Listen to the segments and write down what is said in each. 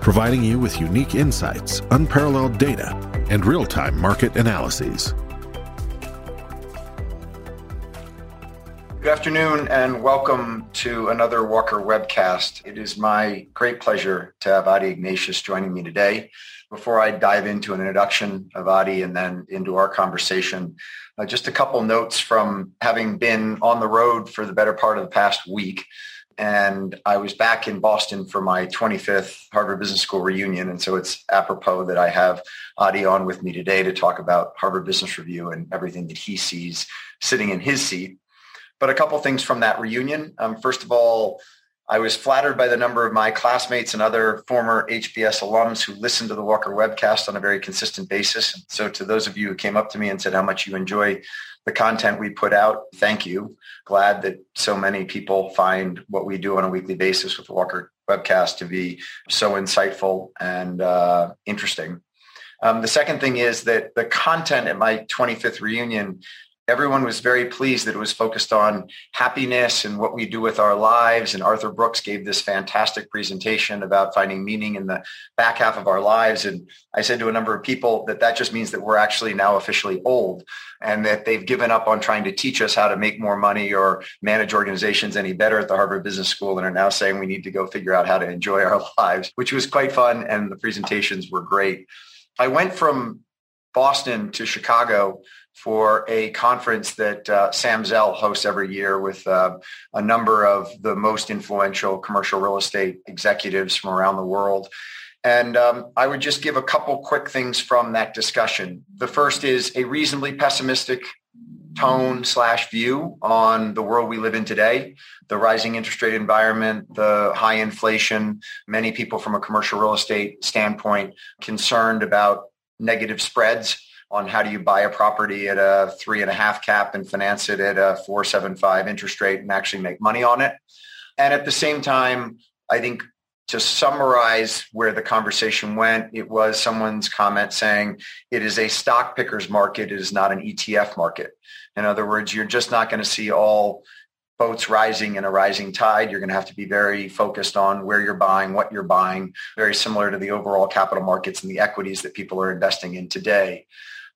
providing you with unique insights, unparalleled data, and real time market analyses. Good afternoon and welcome to another Walker webcast. It is my great pleasure to have Adi Ignatius joining me today. Before I dive into an introduction of Adi and then into our conversation, uh, just a couple notes from having been on the road for the better part of the past week. And I was back in Boston for my 25th Harvard Business School reunion. And so it's apropos that I have Adi on with me today to talk about Harvard Business Review and everything that he sees sitting in his seat but a couple things from that reunion. Um, first of all, I was flattered by the number of my classmates and other former HBS alums who listened to the Walker webcast on a very consistent basis. So to those of you who came up to me and said how much you enjoy the content we put out, thank you. Glad that so many people find what we do on a weekly basis with Walker webcast to be so insightful and uh, interesting. Um, the second thing is that the content at my 25th reunion everyone was very pleased that it was focused on happiness and what we do with our lives. And Arthur Brooks gave this fantastic presentation about finding meaning in the back half of our lives. And I said to a number of people that that just means that we're actually now officially old and that they've given up on trying to teach us how to make more money or manage organizations any better at the Harvard Business School and are now saying we need to go figure out how to enjoy our lives, which was quite fun. And the presentations were great. I went from Boston to Chicago for a conference that uh, Sam Zell hosts every year with uh, a number of the most influential commercial real estate executives from around the world. And um, I would just give a couple quick things from that discussion. The first is a reasonably pessimistic tone slash view on the world we live in today, the rising interest rate environment, the high inflation, many people from a commercial real estate standpoint concerned about negative spreads on how do you buy a property at a three and a half cap and finance it at a 475 interest rate and actually make money on it. And at the same time, I think to summarize where the conversation went, it was someone's comment saying it is a stock pickers market. It is not an ETF market. In other words, you're just not going to see all boats rising in a rising tide. You're going to have to be very focused on where you're buying, what you're buying, very similar to the overall capital markets and the equities that people are investing in today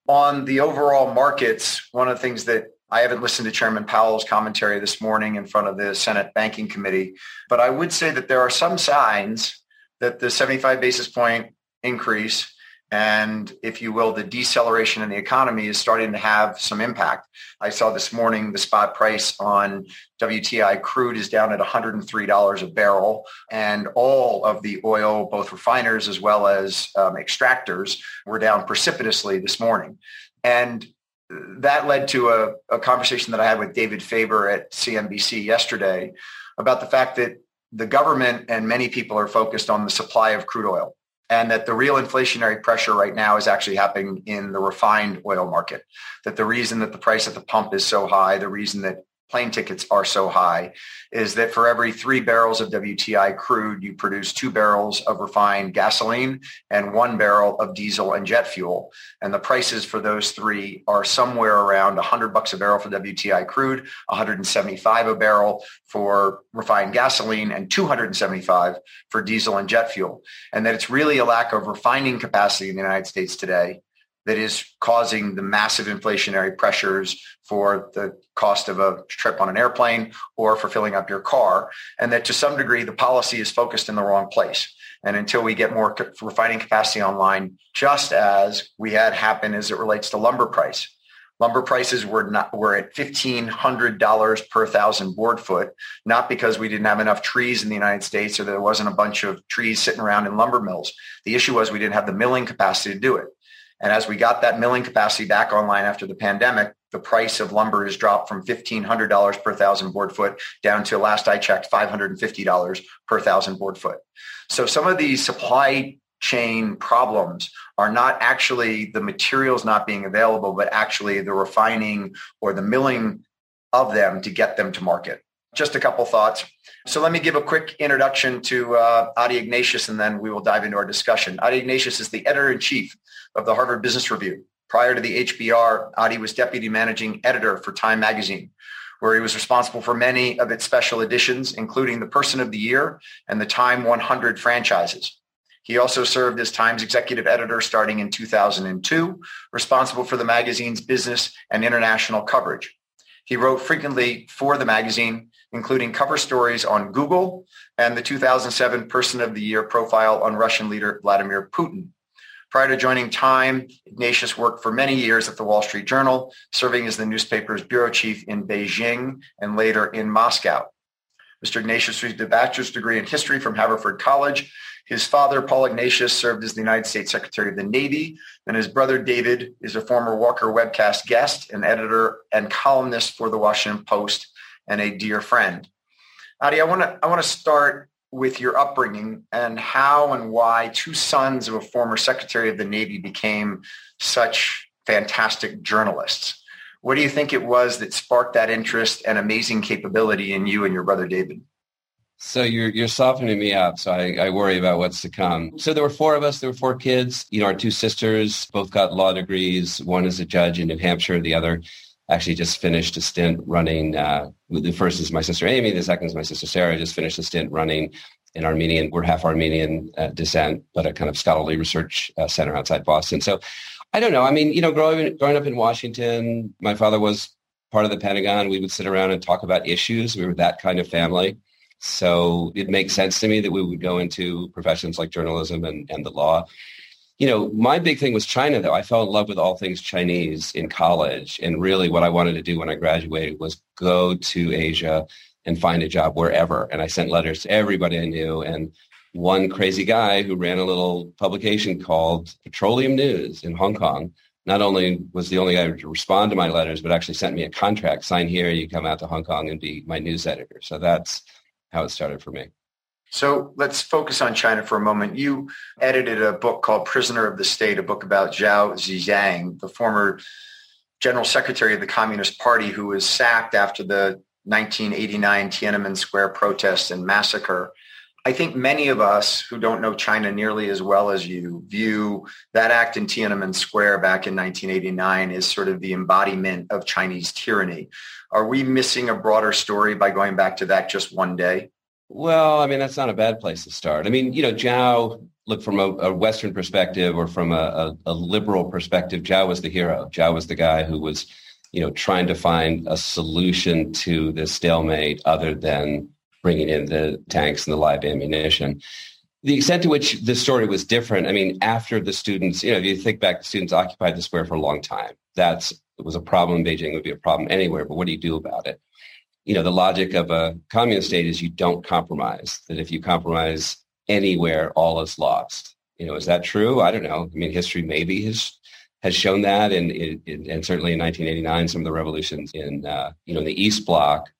on the overall markets, one of the things that I haven't listened to Chairman Powell's commentary this morning in front of the Senate Banking Committee, but I would say that there are some signs that the 75 basis point increase and if you will, the deceleration in the economy is starting to have some impact. I saw this morning the spot price on WTI crude is down at $103 a barrel, and all of the oil, both refiners as well as um, extractors, were down precipitously this morning. And that led to a, a conversation that I had with David Faber at CNBC yesterday about the fact that the government and many people are focused on the supply of crude oil and that the real inflationary pressure right now is actually happening in the refined oil market. That the reason that the price at the pump is so high, the reason that plane tickets are so high is that for every three barrels of WTI crude, you produce two barrels of refined gasoline and one barrel of diesel and jet fuel. And the prices for those three are somewhere around 100 bucks a barrel for WTI crude, 175 a barrel for refined gasoline, and 275 for diesel and jet fuel. And that it's really a lack of refining capacity in the United States today that is causing the massive inflationary pressures for the cost of a trip on an airplane or for filling up your car. And that to some degree, the policy is focused in the wrong place. And until we get more refining capacity online, just as we had happen as it relates to lumber price. Lumber prices were not were at fifteen hundred dollars per thousand board foot, not because we didn't have enough trees in the United States or there wasn't a bunch of trees sitting around in lumber mills. The issue was we didn't have the milling capacity to do it. And as we got that milling capacity back online after the pandemic, the price of lumber has dropped from $1,500 per thousand board foot down to last I checked, $550 per thousand board foot. So some of these supply chain problems are not actually the materials not being available, but actually the refining or the milling of them to get them to market. Just a couple thoughts. So let me give a quick introduction to uh, Adi Ignatius, and then we will dive into our discussion. Adi Ignatius is the editor-in-chief of the Harvard Business Review. Prior to the HBR, Adi was deputy managing editor for Time Magazine, where he was responsible for many of its special editions, including the Person of the Year and the Time 100 franchises. He also served as Times executive editor starting in 2002, responsible for the magazine's business and international coverage. He wrote frequently for the magazine, including cover stories on Google and the 2007 Person of the Year profile on Russian leader Vladimir Putin. Prior to joining Time, Ignatius worked for many years at the Wall Street Journal, serving as the newspaper's bureau chief in Beijing and later in Moscow. Mr. Ignatius received a bachelor's degree in history from Haverford College. His father, Paul Ignatius, served as the United States Secretary of the Navy, and his brother, David, is a former Walker webcast guest and editor and columnist for the Washington Post and a dear friend. Adi, I want to I want to start with your upbringing and how and why two sons of a former Secretary of the Navy became such fantastic journalists. What do you think it was that sparked that interest and amazing capability in you and your brother David? So you're you're softening me up. So I, I worry about what's to come. So there were four of us. There were four kids. You know, our two sisters both got law degrees. One is a judge in New Hampshire. The other actually just finished a stint running. Uh, the first is my sister Amy. The second is my sister Sarah. Just finished a stint running an Armenian. We're half Armenian uh, descent, but a kind of scholarly research uh, center outside Boston. So I don't know. I mean, you know, growing growing up in Washington, my father was part of the Pentagon. We would sit around and talk about issues. We were that kind of family. So it makes sense to me that we would go into professions like journalism and, and the law you know, my big thing was China, though. I fell in love with all things Chinese in college. And really what I wanted to do when I graduated was go to Asia and find a job wherever. And I sent letters to everybody I knew. And one crazy guy who ran a little publication called Petroleum News in Hong Kong not only was the only guy to respond to my letters, but actually sent me a contract. Sign here, you come out to Hong Kong and be my news editor. So that's how it started for me. So let's focus on China for a moment. You edited a book called Prisoner of the State, a book about Zhao Ziyang, the former general secretary of the Communist Party who was sacked after the 1989 Tiananmen Square protests and massacre. I think many of us who don't know China nearly as well as you view that act in Tiananmen Square back in 1989 as sort of the embodiment of Chinese tyranny. Are we missing a broader story by going back to that just one day? Well, I mean, that's not a bad place to start. I mean, you know, Zhao, look from a, a Western perspective or from a, a, a, liberal perspective, Zhao was the hero. Zhao was the guy who was, you know, trying to find a solution to the stalemate other than bringing in the tanks and the live ammunition. The extent to which the story was different, I mean, after the students, you know, if you think back, the students occupied the square for a long time. That's it was a problem in Beijing, would be a problem anywhere, but what do you do about it? You know, the logic of a communist state is you don't compromise, that if you compromise anywhere, all is lost. You know, is that true? I don't know. I mean, history maybe has has shown that, and and certainly in 1989, some of the revolutions in uh, you know in the East Bloc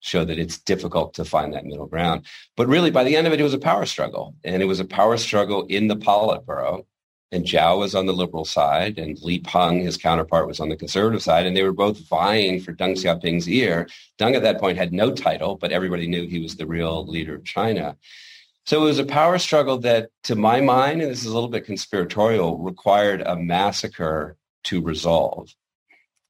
show that it's difficult to find that middle ground. But really, by the end of it, it was a power struggle, and it was a power struggle in the Politburo and Zhao was on the liberal side, and Li Peng, his counterpart, was on the conservative side, and they were both vying for Deng Xiaoping's ear. Deng at that point had no title, but everybody knew he was the real leader of China. So it was a power struggle that, to my mind, and this is a little bit conspiratorial, required a massacre to resolve.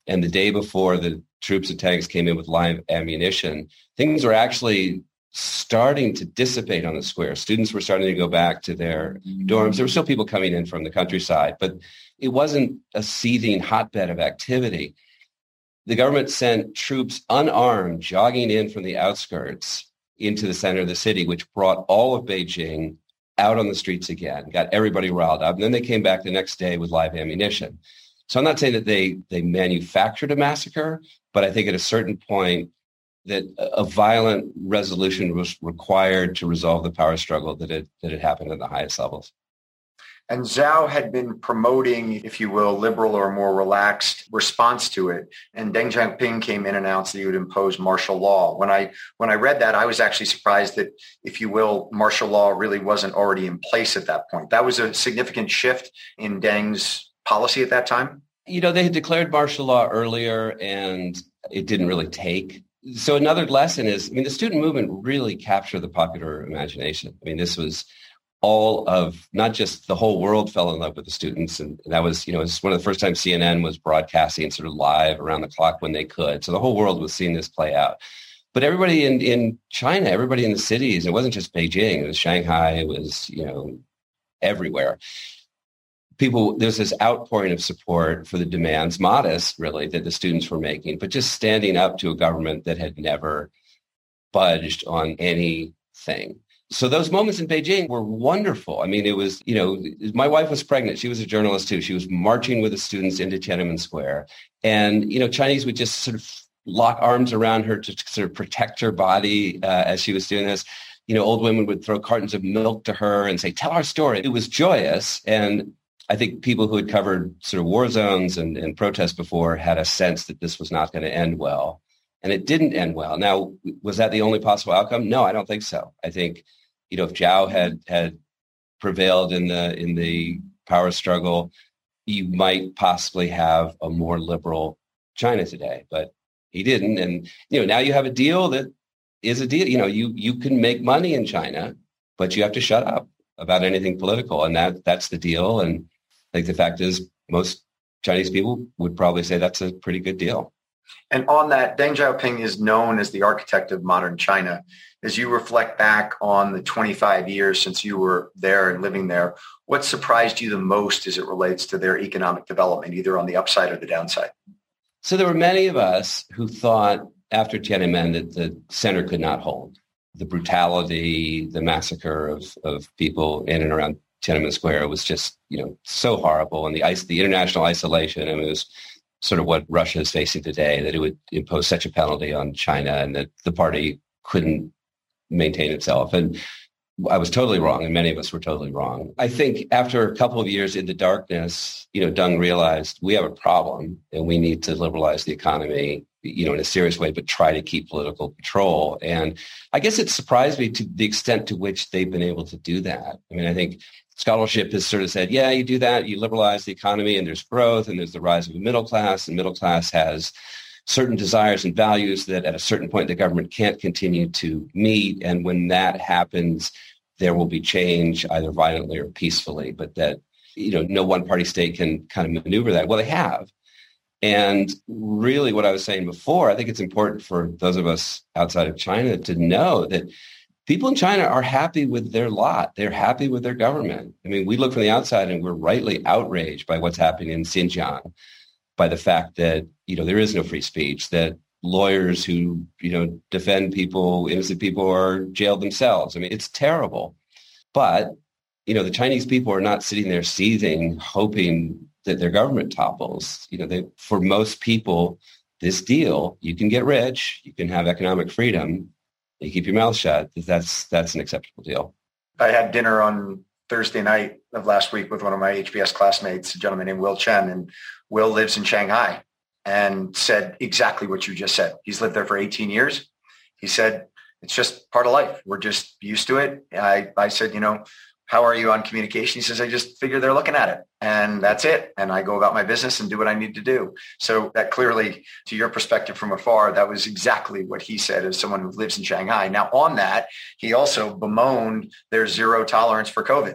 And the day before the troops and tanks came in with live ammunition, things were actually starting to dissipate on the square. Students were starting to go back to their mm-hmm. dorms. There were still people coming in from the countryside, but it wasn't a seething hotbed of activity. The government sent troops unarmed jogging in from the outskirts into the center of the city, which brought all of Beijing out on the streets again, got everybody riled up. And then they came back the next day with live ammunition. So I'm not saying that they they manufactured a massacre, but I think at a certain point that a violent resolution was required to resolve the power struggle that had, that had happened at the highest levels. And Zhao had been promoting, if you will, liberal or more relaxed response to it. And Deng Xiaoping came in and announced that he would impose martial law. When I when I read that, I was actually surprised that, if you will, martial law really wasn't already in place at that point. That was a significant shift in Deng's policy at that time. You know, they had declared martial law earlier and it didn't really take. So another lesson is, I mean, the student movement really captured the popular imagination. I mean, this was all of not just the whole world fell in love with the students. And that was, you know, it was one of the first times CNN was broadcasting sort of live around the clock when they could. So the whole world was seeing this play out. But everybody in, in China, everybody in the cities, it wasn't just Beijing, it was Shanghai, it was, you know, everywhere. People, there's this outpouring of support for the demands, modest really, that the students were making, but just standing up to a government that had never budged on anything so those moments in Beijing were wonderful. I mean, it was, you know, my wife was pregnant. She was a journalist too. She was marching with the students into Tiananmen Square. And, you know, Chinese would just sort of lock arms around her to sort of protect her body uh, as she was doing this. You know, old women would throw cartons of milk to her and say, tell our story. It was joyous. And I think people who had covered sort of war zones and, and protests before had a sense that this was not going to end well and it didn't end well. Now, was that the only possible outcome? No, I don't think so. I think, you know, if Zhao had had prevailed in the in the power struggle, you might possibly have a more liberal China today, but he didn't. And you know, now you have a deal that is a deal. You know, you you can make money in China, but you have to shut up about anything political, and that that's the deal. And like the fact is, most Chinese people would probably say that's a pretty good deal. And on that, Deng Xiaoping is known as the architect of modern China. As you reflect back on the 25 years since you were there and living there, what surprised you the most as it relates to their economic development, either on the upside or the downside? So there were many of us who thought after Tiananmen that the center could not hold. The brutality, the massacre of, of people in and around Tiananmen Square was just, you know, so horrible. And the ice, the international isolation, I mean, it was sort of what Russia is facing today, that it would impose such a penalty on China and that the party couldn't maintain itself. And I was totally wrong, and many of us were totally wrong. I think after a couple of years in the darkness, you know, Deng realized we have a problem and we need to liberalize the economy, you know, in a serious way, but try to keep political control. And I guess it surprised me to the extent to which they've been able to do that. I mean, I think scholarship has sort of said, yeah, you do that, you liberalize the economy and there's growth and there's the rise of a middle class and middle class has certain desires and values that at a certain point the government can't continue to meet. And when that happens, there will be change either violently or peacefully, but that, you know, no one party state can kind of maneuver that. Well, they have. And really what I was saying before, I think it's important for those of us outside of China to know that people in China are happy with their lot. They're happy with their government. I mean, we look from the outside and we're rightly outraged by what's happening in Xinjiang, by the fact that, you know, there is no free speech, that lawyers who, you know, defend people, innocent people are jailed themselves. I mean, it's terrible. But, you know, the Chinese people are not sitting there seething, hoping that their government topples. You know, they, for most people, this deal, you can get rich, you can have economic freedom, you keep your mouth shut, that's that's an acceptable deal. I had dinner on Thursday night of last week with one of my HBS classmates, a gentleman named Will Chen, and Will lives in Shanghai and said exactly what you just said. He's lived there for 18 years. He said, it's just part of life. We're just used to it. I, I said, you know, how are you on communication? He says, I just figure they're looking at it and that's it. And I go about my business and do what I need to do. So that clearly, to your perspective from afar, that was exactly what he said as someone who lives in Shanghai. Now on that, he also bemoaned their zero tolerance for COVID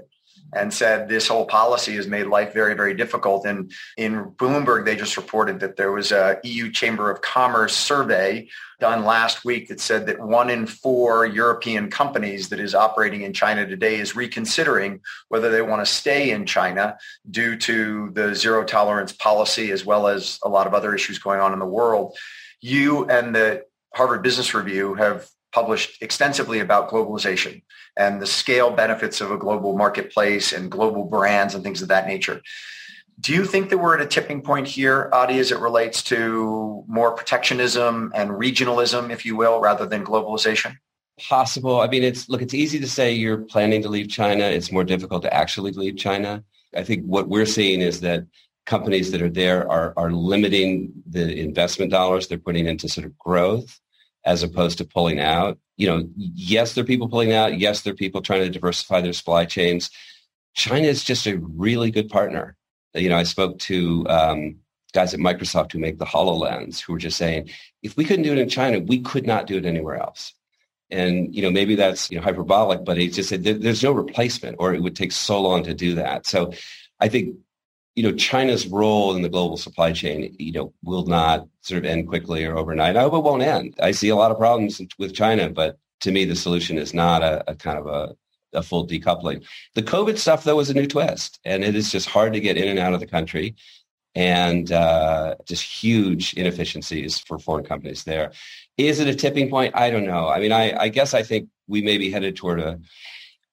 and said this whole policy has made life very, very difficult. And in Bloomberg, they just reported that there was a EU Chamber of Commerce survey done last week that said that one in four European companies that is operating in China today is reconsidering whether they want to stay in China due to the zero tolerance policy as well as a lot of other issues going on in the world. You and the Harvard Business Review have published extensively about globalization and the scale benefits of a global marketplace and global brands and things of that nature. Do you think that we're at a tipping point here, Adi, as it relates to more protectionism and regionalism, if you will, rather than globalization? Possible. I mean, it's look, it's easy to say you're planning to leave China. It's more difficult to actually leave China. I think what we're seeing is that companies that are there are, are limiting the investment dollars they're putting into sort of growth as opposed to pulling out. You know, yes, there are people pulling out. Yes, there are people trying to diversify their supply chains. China is just a really good partner. You know, I spoke to um, guys at Microsoft who make the HoloLens who were just saying, if we couldn't do it in China, we could not do it anywhere else. And, you know, maybe that's, you know, hyperbolic, but he just said there's no replacement or it would take so long to do that. So I think, you know, China's role in the global supply chain, you know, will not sort of end quickly or overnight. I hope it won't end. I see a lot of problems with China, but to me, the solution is not a, a kind of a, a full decoupling. The COVID stuff, though, was a new twist, and it is just hard to get in and out of the country and uh, just huge inefficiencies for foreign companies there. Is it a tipping point? I don't know. I mean, I, I guess I think we may be headed toward a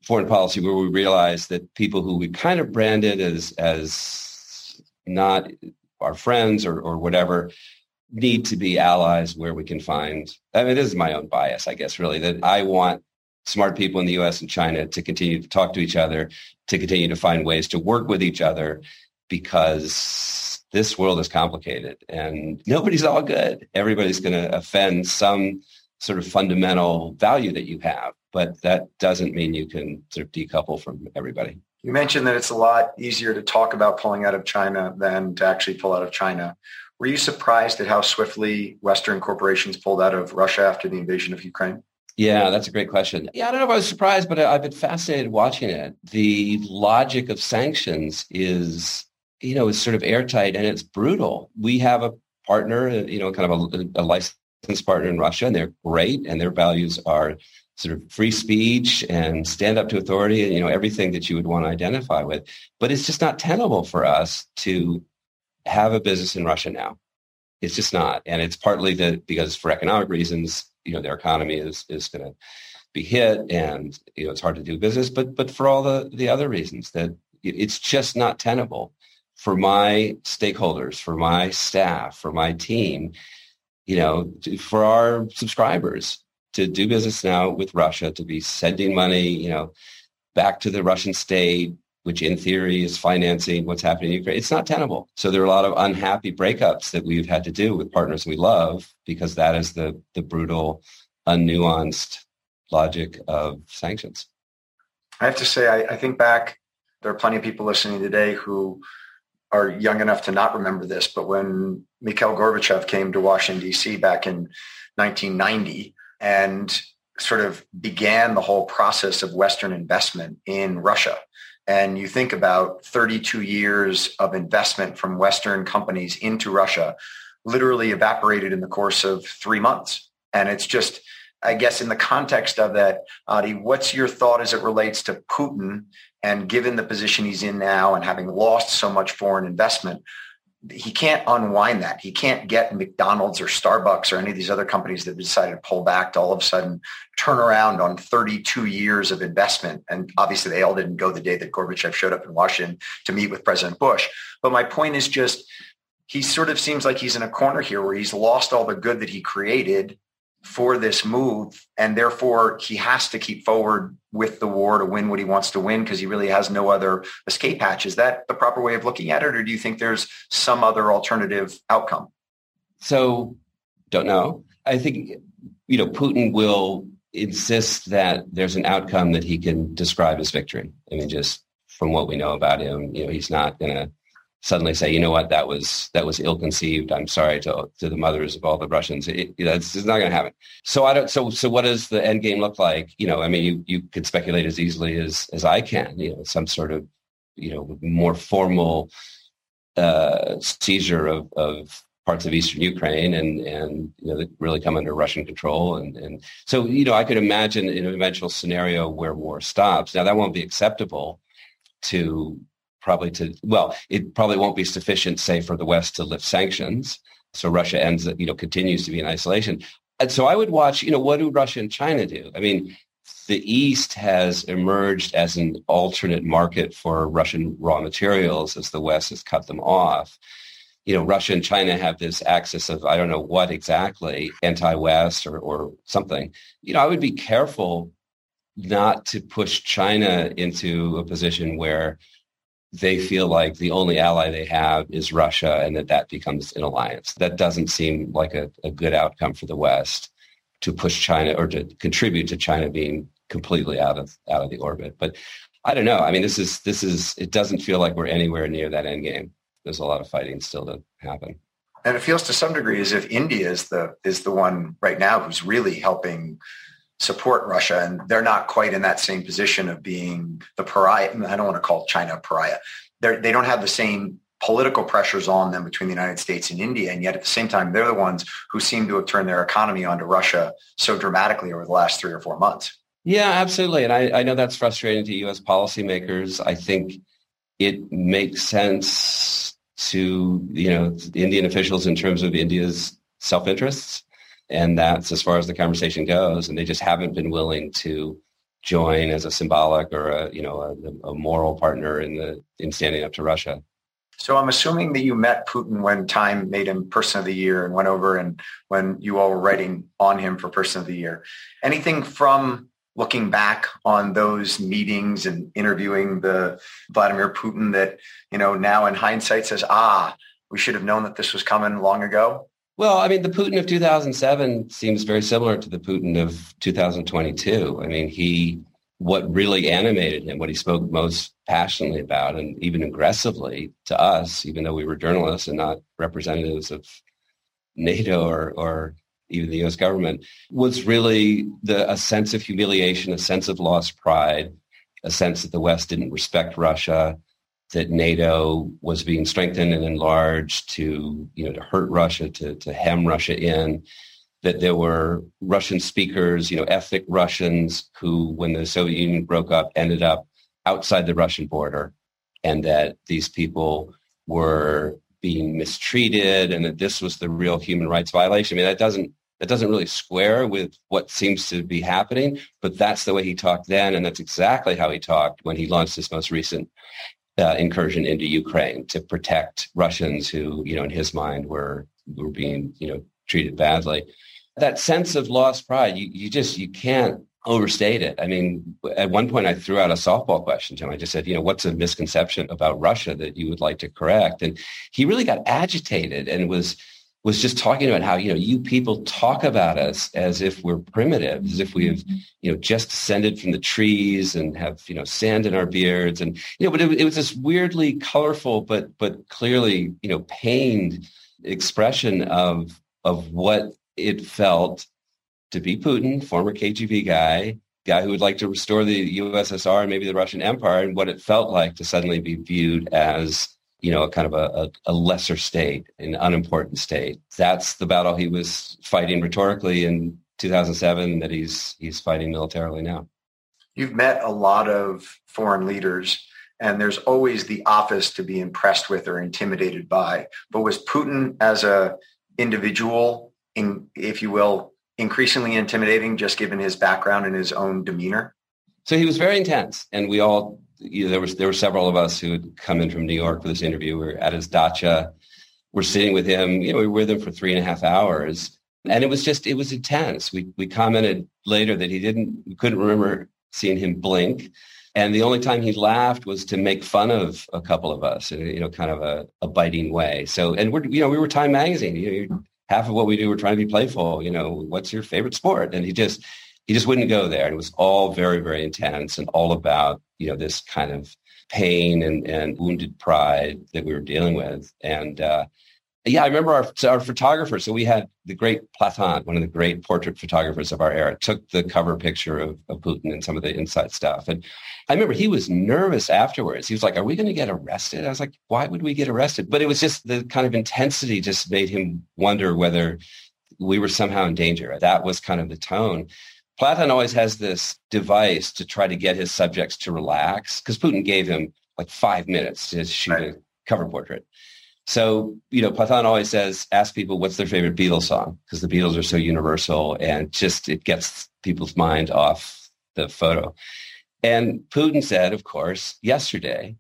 foreign policy where we realize that people who we kind of branded as as not our friends or, or whatever need to be allies where we can find. I mean, this is my own bias, I guess, really, that I want smart people in the US and China to continue to talk to each other, to continue to find ways to work with each other because this world is complicated and nobody's all good. Everybody's going to offend some sort of fundamental value that you have, but that doesn't mean you can sort of decouple from everybody. You mentioned that it's a lot easier to talk about pulling out of China than to actually pull out of China. Were you surprised at how swiftly Western corporations pulled out of Russia after the invasion of Ukraine? Yeah, that's a great question. Yeah, I don't know if I was surprised, but I've been fascinated watching it. The logic of sanctions is you know, is sort of airtight and it's brutal. We have a partner, you know, kind of a, a licensed partner in Russia, and they're great, and their values are sort of free speech and stand up to authority and you know everything that you would want to identify with but it's just not tenable for us to have a business in russia now. It's just not. And it's partly that because for economic reasons you know their economy is is going to be hit and you know it's hard to do business. But but for all the the other reasons that it's just not tenable for my stakeholders, for my staff, for my team, you know, for our subscribers to do business now with Russia, to be sending money, you know, back to the Russian state, which in theory is financing what's happening in Ukraine. It's not tenable. So there are a lot of unhappy breakups that we've had to do with partners we love because that is the the brutal, unnuanced logic of sanctions. I have to say, I, I think back, there are plenty of people listening today who are young enough to not remember this, but when Mikhail Gorbachev came to Washington, D.C. back in 1990 and sort of began the whole process of Western investment in Russia. And you think about 32 years of investment from Western companies into Russia literally evaporated in the course of three months. And it's just, I guess, in the context of that, Adi, what's your thought as it relates to Putin and given the position he's in now and having lost so much foreign investment, he can't unwind that. He can't get McDonald's or Starbucks or any of these other companies that decided to pull back to all of a sudden turn around on 32 years of investment. And obviously they all didn't go the day that Gorbachev showed up in Washington to meet with President Bush. But my point is just, he sort of seems like he's in a corner here where he's lost all the good that he created for this move. And therefore, he has to keep forward with the war to win what he wants to win because he really has no other escape hatch. Is that the proper way of looking at it? Or do you think there's some other alternative outcome? So, don't know. I think, you know, Putin will insist that there's an outcome that he can describe as victory. I mean, just from what we know about him, you know, he's not going to suddenly say, you know what, that was that was ill-conceived. I'm sorry to to the mothers of all the Russians. It, it's, it's not going to happen. So I don't. So so what does the end game look like? You know, I mean, you you could speculate as easily as as I can. You know, some sort of you know more formal uh, seizure of of parts of eastern Ukraine and and you know really come under Russian control and and so you know I could imagine an eventual scenario where war stops. Now that won't be acceptable to probably to well, it probably won't be sufficient, say, for the West to lift sanctions. So Russia ends, you know, continues to be in isolation. And so I would watch, you know, what do Russia and China do? I mean, the East has emerged as an alternate market for Russian raw materials as the West has cut them off. You know, Russia and China have this axis of, I don't know what exactly, anti-West or, or something. You know, I would be careful not to push China into a position where they feel like the only ally they have is Russia and that that becomes an alliance. That doesn't seem like a, a good outcome for the West to push China or to contribute to China being completely out of out of the orbit. But I don't know. I mean, this is this is it doesn't feel like we're anywhere near that end game. There's a lot of fighting still to happen. And it feels to some degree as if India is the is the one right now who's really helping support Russia, and they're not quite in that same position of being the pariah. I don't want to call China a pariah. They're, they don't have the same political pressures on them between the United States and India, and yet at the same time, they're the ones who seem to have turned their economy onto Russia so dramatically over the last three or four months. Yeah, absolutely, and I, I know that's frustrating to U.S. policymakers. I think it makes sense to you know Indian officials in terms of India's self interests and that's as far as the conversation goes. And they just haven't been willing to join as a symbolic or a you know a, a moral partner in the in standing up to Russia. So I'm assuming that you met Putin when Time made him Person of the Year and went over and when you all were writing on him for Person of the Year. Anything from looking back on those meetings and interviewing the Vladimir Putin that, you know, now in hindsight says, ah, we should have known that this was coming long ago? Well, I mean, the Putin of 2007 seems very similar to the Putin of 2022. I mean, he, what really animated him, what he spoke most passionately about and even aggressively to us, even though we were journalists and not representatives of NATO or, or even the US government, was really the, a sense of humiliation, a sense of lost pride, a sense that the West didn't respect Russia, that NATO was being strengthened and enlarged to, you know, to hurt Russia, to, to hem Russia in, that there were Russian speakers, you know, ethnic Russians who, when the Soviet Union broke up, ended up outside the Russian border, and that these people were being mistreated, and that this was the real human rights violation. I mean, that doesn't that doesn't really square with what seems to be happening, but that's the way he talked then, and that's exactly how he talked when he launched this most recent uh, incursion into Ukraine to protect Russians who, you know, in his mind were were being, you know, treated badly. That sense of lost pride, you, you just you can't overstate it. I mean, at one point I threw out a softball question to him. I just said, you know, what's a misconception about Russia that you would like to correct? And he really got agitated and was was just talking about how you know you people talk about us as if we're primitive as if we've mm-hmm. you know just descended from the trees and have you know sand in our beards and you know but it, it was this weirdly colorful but but clearly you know pained expression of of what it felt to be Putin, former KGB guy, guy who would like to restore the USSR and maybe the Russian Empire, and what it felt like to suddenly be viewed as you know, a kind of a, a, lesser state, an unimportant state. That's the battle he was fighting rhetorically in 2007 that he's he's fighting militarily now. You've met a lot of foreign leaders and there's always the office to be impressed with or intimidated by. But was Putin as a individual, in, if you will, increasingly intimidating just given his background and his own demeanor? So he was very intense, and we all you know, there was there were several of us who had come in from New York for this interview. We are at his dacha. We're sitting with him. You know, we were with him for three and a half hours, and it was just it was intense. We we commented later that he didn't we couldn't remember seeing him blink, and the only time he laughed was to make fun of a couple of us in you know kind of a, a biting way. So, and we're you know we were Time Magazine. You know, half of what we do, we're trying to be playful. You know, what's your favorite sport? And he just he just wouldn't go there. And it was all very, very intense and all about, you know, this kind of pain and, and wounded pride that we were dealing with. And uh, yeah, I remember our, our photographer. So we had the great Platon, one of the great portrait photographers of our era, took the cover picture of, of Putin and some of the inside stuff. And I remember he was nervous afterwards. He was like, are we going to get arrested? I was like, why would we get arrested? But it was just the kind of intensity just made him wonder whether we were somehow in danger. That was kind of the tone. Platon always has this device to try to get his subjects to relax because Putin gave him like five minutes to shoot right. a cover portrait. So, you know, Platon always says, ask people what's their favorite Beatles song because the Beatles are so universal and just it gets people's mind off the photo. And Putin said, of course, yesterday,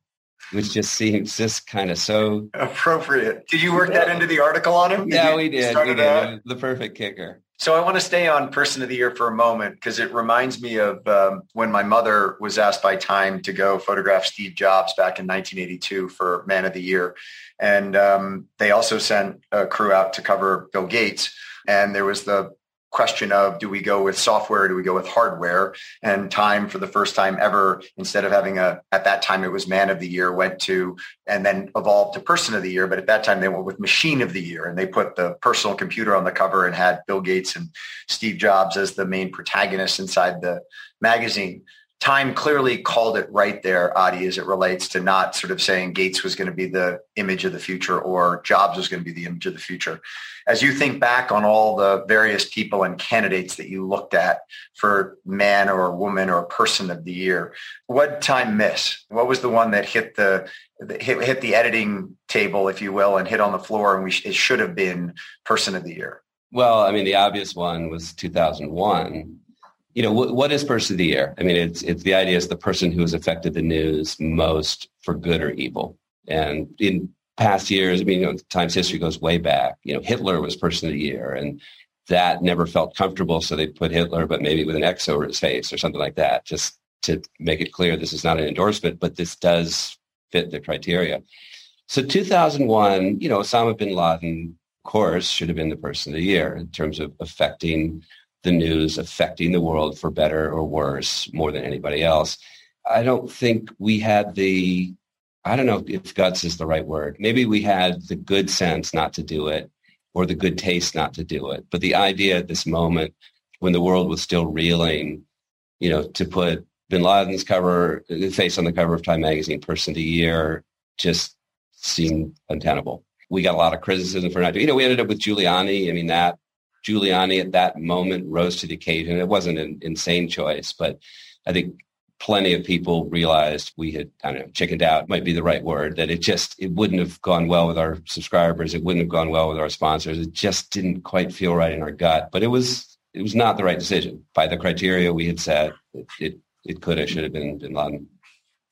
which just seems just kind of so appropriate. Did you work that into the article on him? Did yeah, we did. We did. The perfect kicker. So I want to stay on person of the year for a moment because it reminds me of um, when my mother was asked by Time to go photograph Steve Jobs back in 1982 for Man of the Year. And um, they also sent a crew out to cover Bill Gates. And there was the question of do we go with software, do we go with hardware? And Time for the first time ever, instead of having a, at that time it was man of the year, went to, and then evolved to person of the year. But at that time they went with machine of the year and they put the personal computer on the cover and had Bill Gates and Steve Jobs as the main protagonists inside the magazine. Time clearly called it right there, Adi, as it relates to not sort of saying Gates was going to be the image of the future or Jobs was going to be the image of the future. As you think back on all the various people and candidates that you looked at for man or woman or person of the year, what time miss? What was the one that hit the hit, hit the editing table, if you will, and hit on the floor, and we it should have been person of the year? Well, I mean, the obvious one was 2001 you know, what, what is person of the year? I mean, it's it's the idea is the person who has affected the news most for good or evil. And in past years, I mean, you know, times history goes way back. You know, Hitler was person of the year, and that never felt comfortable, so they put Hitler, but maybe with an X over his face or something like that, just to make it clear this is not an endorsement, but this does fit the criteria. So 2001, you know, Osama bin Laden, of course, should have been the person of the year in terms of affecting the news affecting the world for better or worse more than anybody else. I don't think we had the, I don't know if guts is the right word. Maybe we had the good sense not to do it or the good taste not to do it. But the idea at this moment when the world was still reeling, you know, to put bin Laden's cover, face on the cover of Time magazine, person of the year, just seemed untenable. We got a lot of criticism for not doing, you know, we ended up with Giuliani. I mean, that Giuliani at that moment rose to the occasion. It wasn't an insane choice, but I think plenty of people realized we had, I don't know, chickened out might be the right word, that it just, it wouldn't have gone well with our subscribers. It wouldn't have gone well with our sponsors. It just didn't quite feel right in our gut, but it was, it was not the right decision by the criteria we had set. It, it, it could have, should have been bin Laden.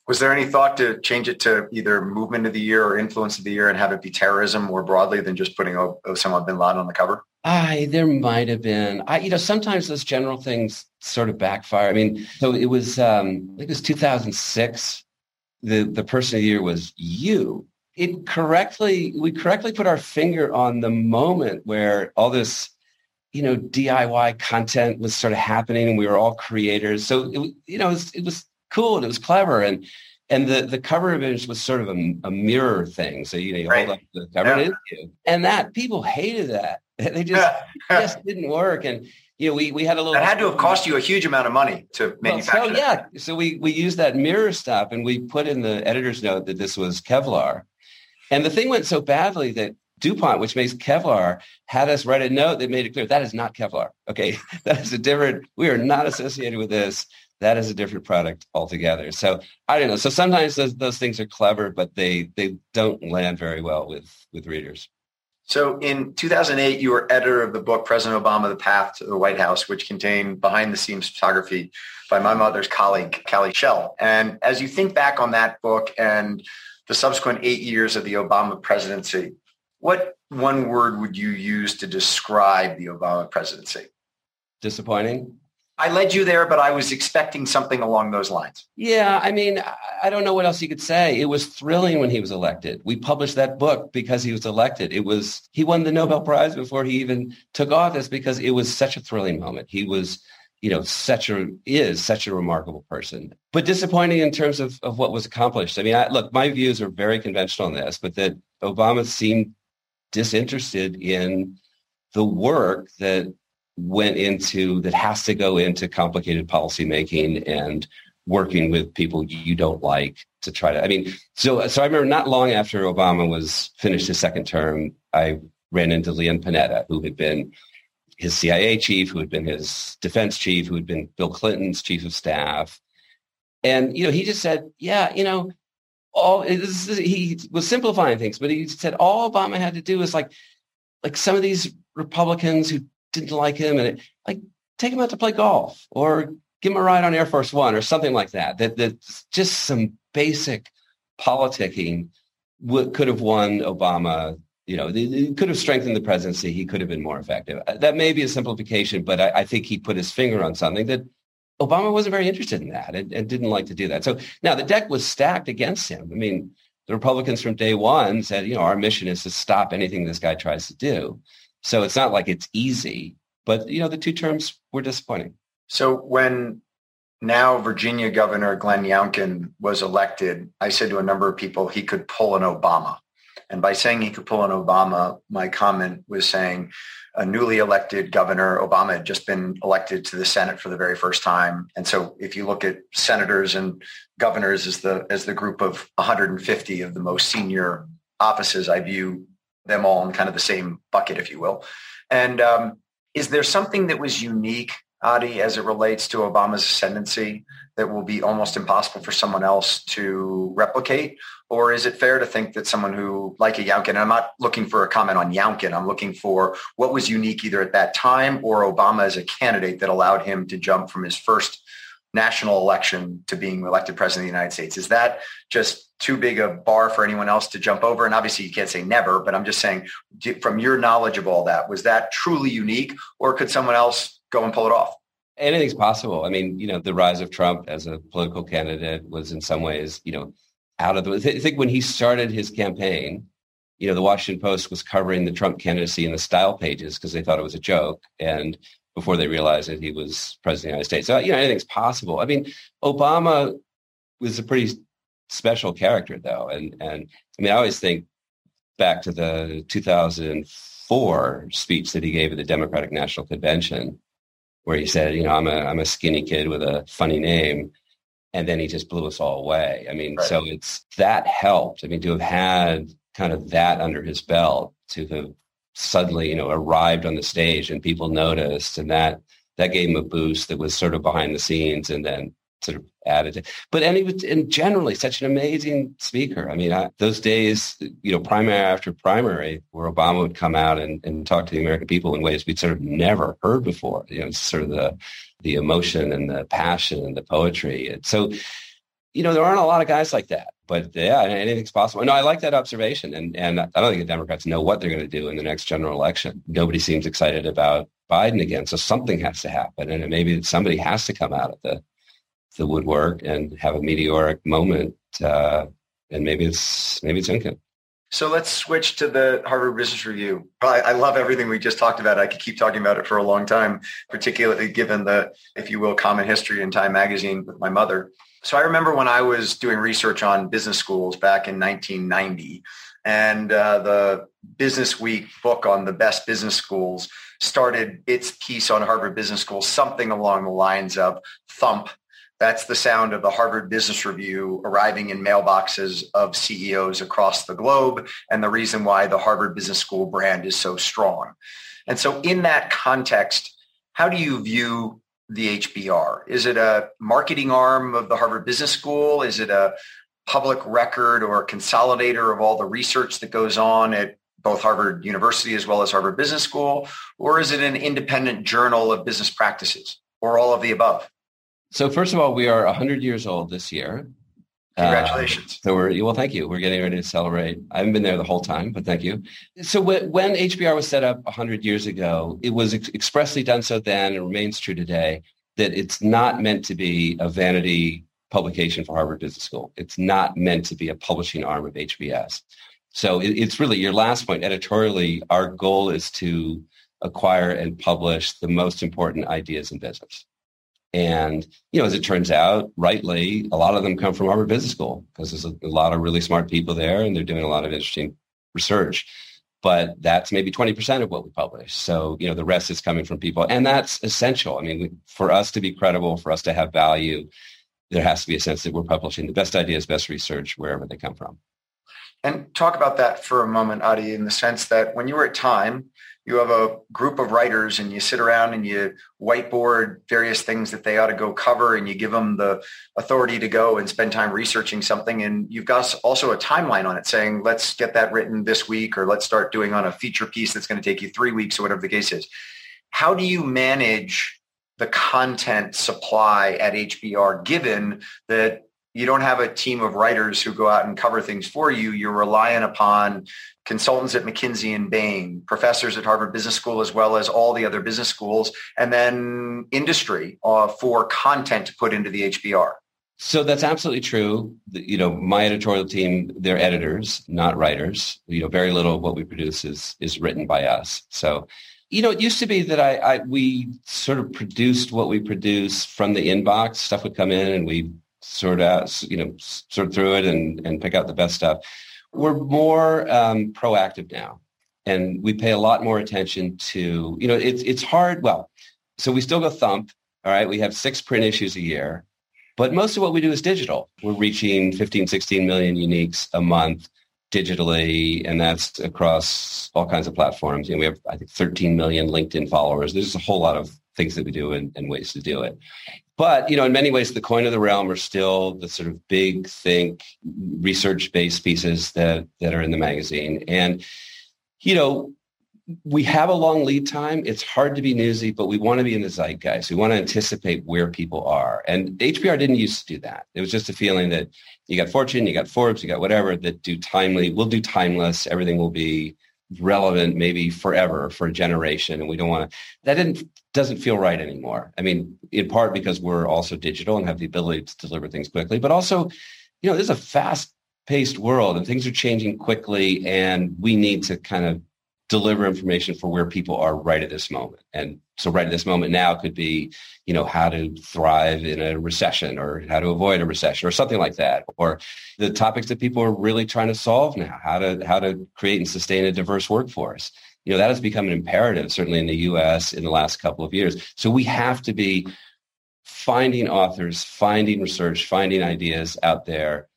Was there any thought to change it to either movement of the year or influence of the year and have it be terrorism more broadly than just putting Osama bin Laden on the cover? I there might have been. I you know sometimes those general things sort of backfire. I mean, so it was um, it was 2006. The the person of the year was you. It correctly we correctly put our finger on the moment where all this you know DIY content was sort of happening and we were all creators. So it, you know it was, it was cool and it was clever and and the, the cover image was sort of a, a mirror thing. So you know you right. hold up the cover yeah. and, and that people hated that they just just didn't work. And you know, we we had a little. It had to have cost you a huge amount of money to manufacture. Well, so yeah, so we we used that mirror stuff, and we put in the editor's note that this was Kevlar, and the thing went so badly that DuPont, which makes Kevlar, had us write a note that made it clear that is not Kevlar. Okay, that is a different. We are not associated with this. That is a different product altogether. So I don't know. So sometimes those, those things are clever, but they they don't land very well with with readers. So in 2008, you were editor of the book President Obama, The Path to the White House, which contained behind the scenes photography by my mother's colleague, Callie Shell. And as you think back on that book and the subsequent eight years of the Obama presidency, what one word would you use to describe the Obama presidency? Disappointing. I led you there, but I was expecting something along those lines. Yeah, I mean, I don't know what else you could say. It was thrilling when he was elected. We published that book because he was elected. It was he won the Nobel Prize before he even took office because it was such a thrilling moment. He was, you know, such a is such a remarkable person, but disappointing in terms of of what was accomplished. I mean, I, look, my views are very conventional on this, but that Obama seemed disinterested in the work that went into that has to go into complicated policymaking and working with people you don't like to try to i mean so so i remember not long after obama was finished his second term i ran into leon panetta who had been his cia chief who had been his defense chief who had been bill clinton's chief of staff. And you know he just said yeah you know all he was simplifying things but he said all obama had to do is like like some of these republicans who didn't like him and it, like take him out to play golf or give him a ride on Air Force One or something like that. That that's just some basic politicking would, could have won Obama You know, it could have strengthened the presidency. He could have been more effective. Uh, that may be a simplification, but I, I think he put his finger on something that Obama wasn't very interested in that and, and, didn't like to do that. So now the deck was stacked against him. I mean, the Republicans from day one said, you know, our mission is to stop anything this guy tries to do. So it's not like it's easy, but you know, the two terms were disappointing. So when now Virginia Governor Glenn Youngkin was elected, I said to a number of people he could pull an Obama. And by saying he could pull an Obama, my comment was saying a newly elected governor, Obama had just been elected to the Senate for the very first time. And so if you look at senators and governors as the as the group of 150 of the most senior offices, I view them all in kind of the same bucket, if you will. And um, is there something that was unique Adi, as it relates to Obama's ascendancy that will be almost impossible for someone else to replicate? Or is it fair to think that someone who, like a Youngkin, I'm not looking for a comment on Youngkin, I'm looking for what was unique either at that time or Obama as a candidate that allowed him to jump from his first national election to being elected president of the United States. Is that just too big a bar for anyone else to jump over? And obviously you can't say never, but I'm just saying from your knowledge of all that, was that truly unique or could someone else go and pull it off? Anything's possible. I mean, you know, the rise of Trump as a political candidate was in some ways, you know, out of the. I think when he started his campaign, you know, the Washington Post was covering the Trump candidacy in the style pages because they thought it was a joke, and before they realized that he was president of the United States. So, you know, anything's possible. I mean, Obama was a pretty special character, though, and and I mean, I always think back to the 2004 speech that he gave at the Democratic National Convention where he said, you know, I'm a I'm a skinny kid with a funny name, and then he just blew us all away. I mean, right. so it's that helped. I mean, to have had kind of that under his belt, to have suddenly, you know, arrived on the stage and people noticed, and that that gave him a boost that was sort of behind the scenes, and then sort of added it. But and he was and generally such an amazing speaker. I mean, I, those days, you know, primary after primary, where Obama would come out and, and talk to the American people in ways we'd sort of never heard before. You know, sort of the the emotion and the passion and the poetry. And so, you know, there aren't a lot of guys like that. But yeah, anything's possible. No, I like that observation. And and I don't think the Democrats know what they're going to do in the next general election. Nobody seems excited about Biden again. So something has to happen. And maybe somebody has to come out of the the woodwork and have a meteoric moment. Uh, and maybe it's maybe it's Youngkin. So let's switch to the Harvard Business Review. I, I, love everything we just talked about. I could keep talking about it for a long time, particularly given the, if you will, common history in Time Magazine with my mother. So I remember when I was doing research on business schools back in 1990, and uh, the Business Week book on the best business schools started its piece on Harvard Business School, something along the lines of thump that's the sound of the Harvard Business Review arriving in mailboxes of CEOs across the globe and the reason why the Harvard Business School brand is so strong. And so in that context, how do you view the HBR? Is it a marketing arm of the Harvard Business School? Is it a public record or consolidator of all the research that goes on at both Harvard University as well as Harvard Business School? Or is it an independent journal of business practices or all of the above? So first of all, we are 100 years old this year. Congratulations. Uh, so we're well, thank you. We're getting ready to celebrate. I haven't been there the whole time, but thank you. So when, when HBR was set up 100 years ago, it was ex- expressly done so then and remains true today that it's not meant to be a vanity publication for Harvard Business School. It's not meant to be a publishing arm of HBS. So it, it's really your last point. Editorially, our goal is to acquire and publish the most important ideas in business. And, you know, as it turns out, rightly, a lot of them come from Harvard Business School because there's a, a, lot of really smart people there and they're doing a lot of interesting research. But that's maybe 20% of what we publish. So, you know, the rest is coming from people. And that's essential. I mean, for us to be credible, for us to have value, there has to be a sense that we're publishing the best ideas, best research, wherever they come from. And talk about that for a moment, Adi, in the sense that when you were at Time, you have a group of writers and you sit around and you whiteboard various things that they ought to go cover and you give them the authority to go and spend time researching something. And you've got also a timeline on it saying let's get that written this week or let's start doing on a feature piece that's going to take you three weeks or whatever the case is. How do you manage the content supply at hbr given that you don't have a team of writers who go out and cover things for you. You're relying upon consultants at McKinsey and Bain, professors at Harvard Business School, as well as all the other business schools, and then industry uh, for content to put into the HBR. So that's absolutely true. You know, my editorial team, they're editors, not writers. You know, very little of what we produce is is written by us. So, you know, it used to be that I, I we sort of produced what we produce from the inbox. Stuff would come in and we sort out, you know, sort through it and and pick out the best stuff. We're more um, proactive now, and we pay a lot more attention to. You know, it's it's hard. Well, so we still go thump. All right, we have six print issues a year but most of what we do is digital. We're reaching 15, 16 million uniques a month digitally, and that's across all kinds of platforms. You know, we have, I think, 13 million LinkedIn followers. There's a whole lot of things that we do and, and ways to do it. But, you know, in many ways, the coin of the realm are still the sort of big think research-based pieces that, that are in the magazine. And, you know, we have a long lead time. It's hard to be newsy, but we want to be in the zeitgeist. We want to anticipate where people are. And HBR didn't used to do that. It was just a feeling that you got Fortune, you got Forbes, you got whatever that do timely. We'll do timeless. Everything will be relevant maybe forever for a generation. And we don't want to, that didn't, doesn't feel right anymore. I mean, in part because we're also digital and have the ability to deliver things quickly, but also, you know, this is a fast paced world and things are changing quickly and we need to kind of deliver information for where people are right at this moment. And so right at this moment now could be, you know, how to thrive in a recession or how to avoid a recession or something like that. Or the topics that people are really trying to solve now, how to how to create and sustain a diverse workforce. You know, that has become an imperative, certainly in the US in the last couple of years. So we have to be finding authors, finding research, finding ideas out there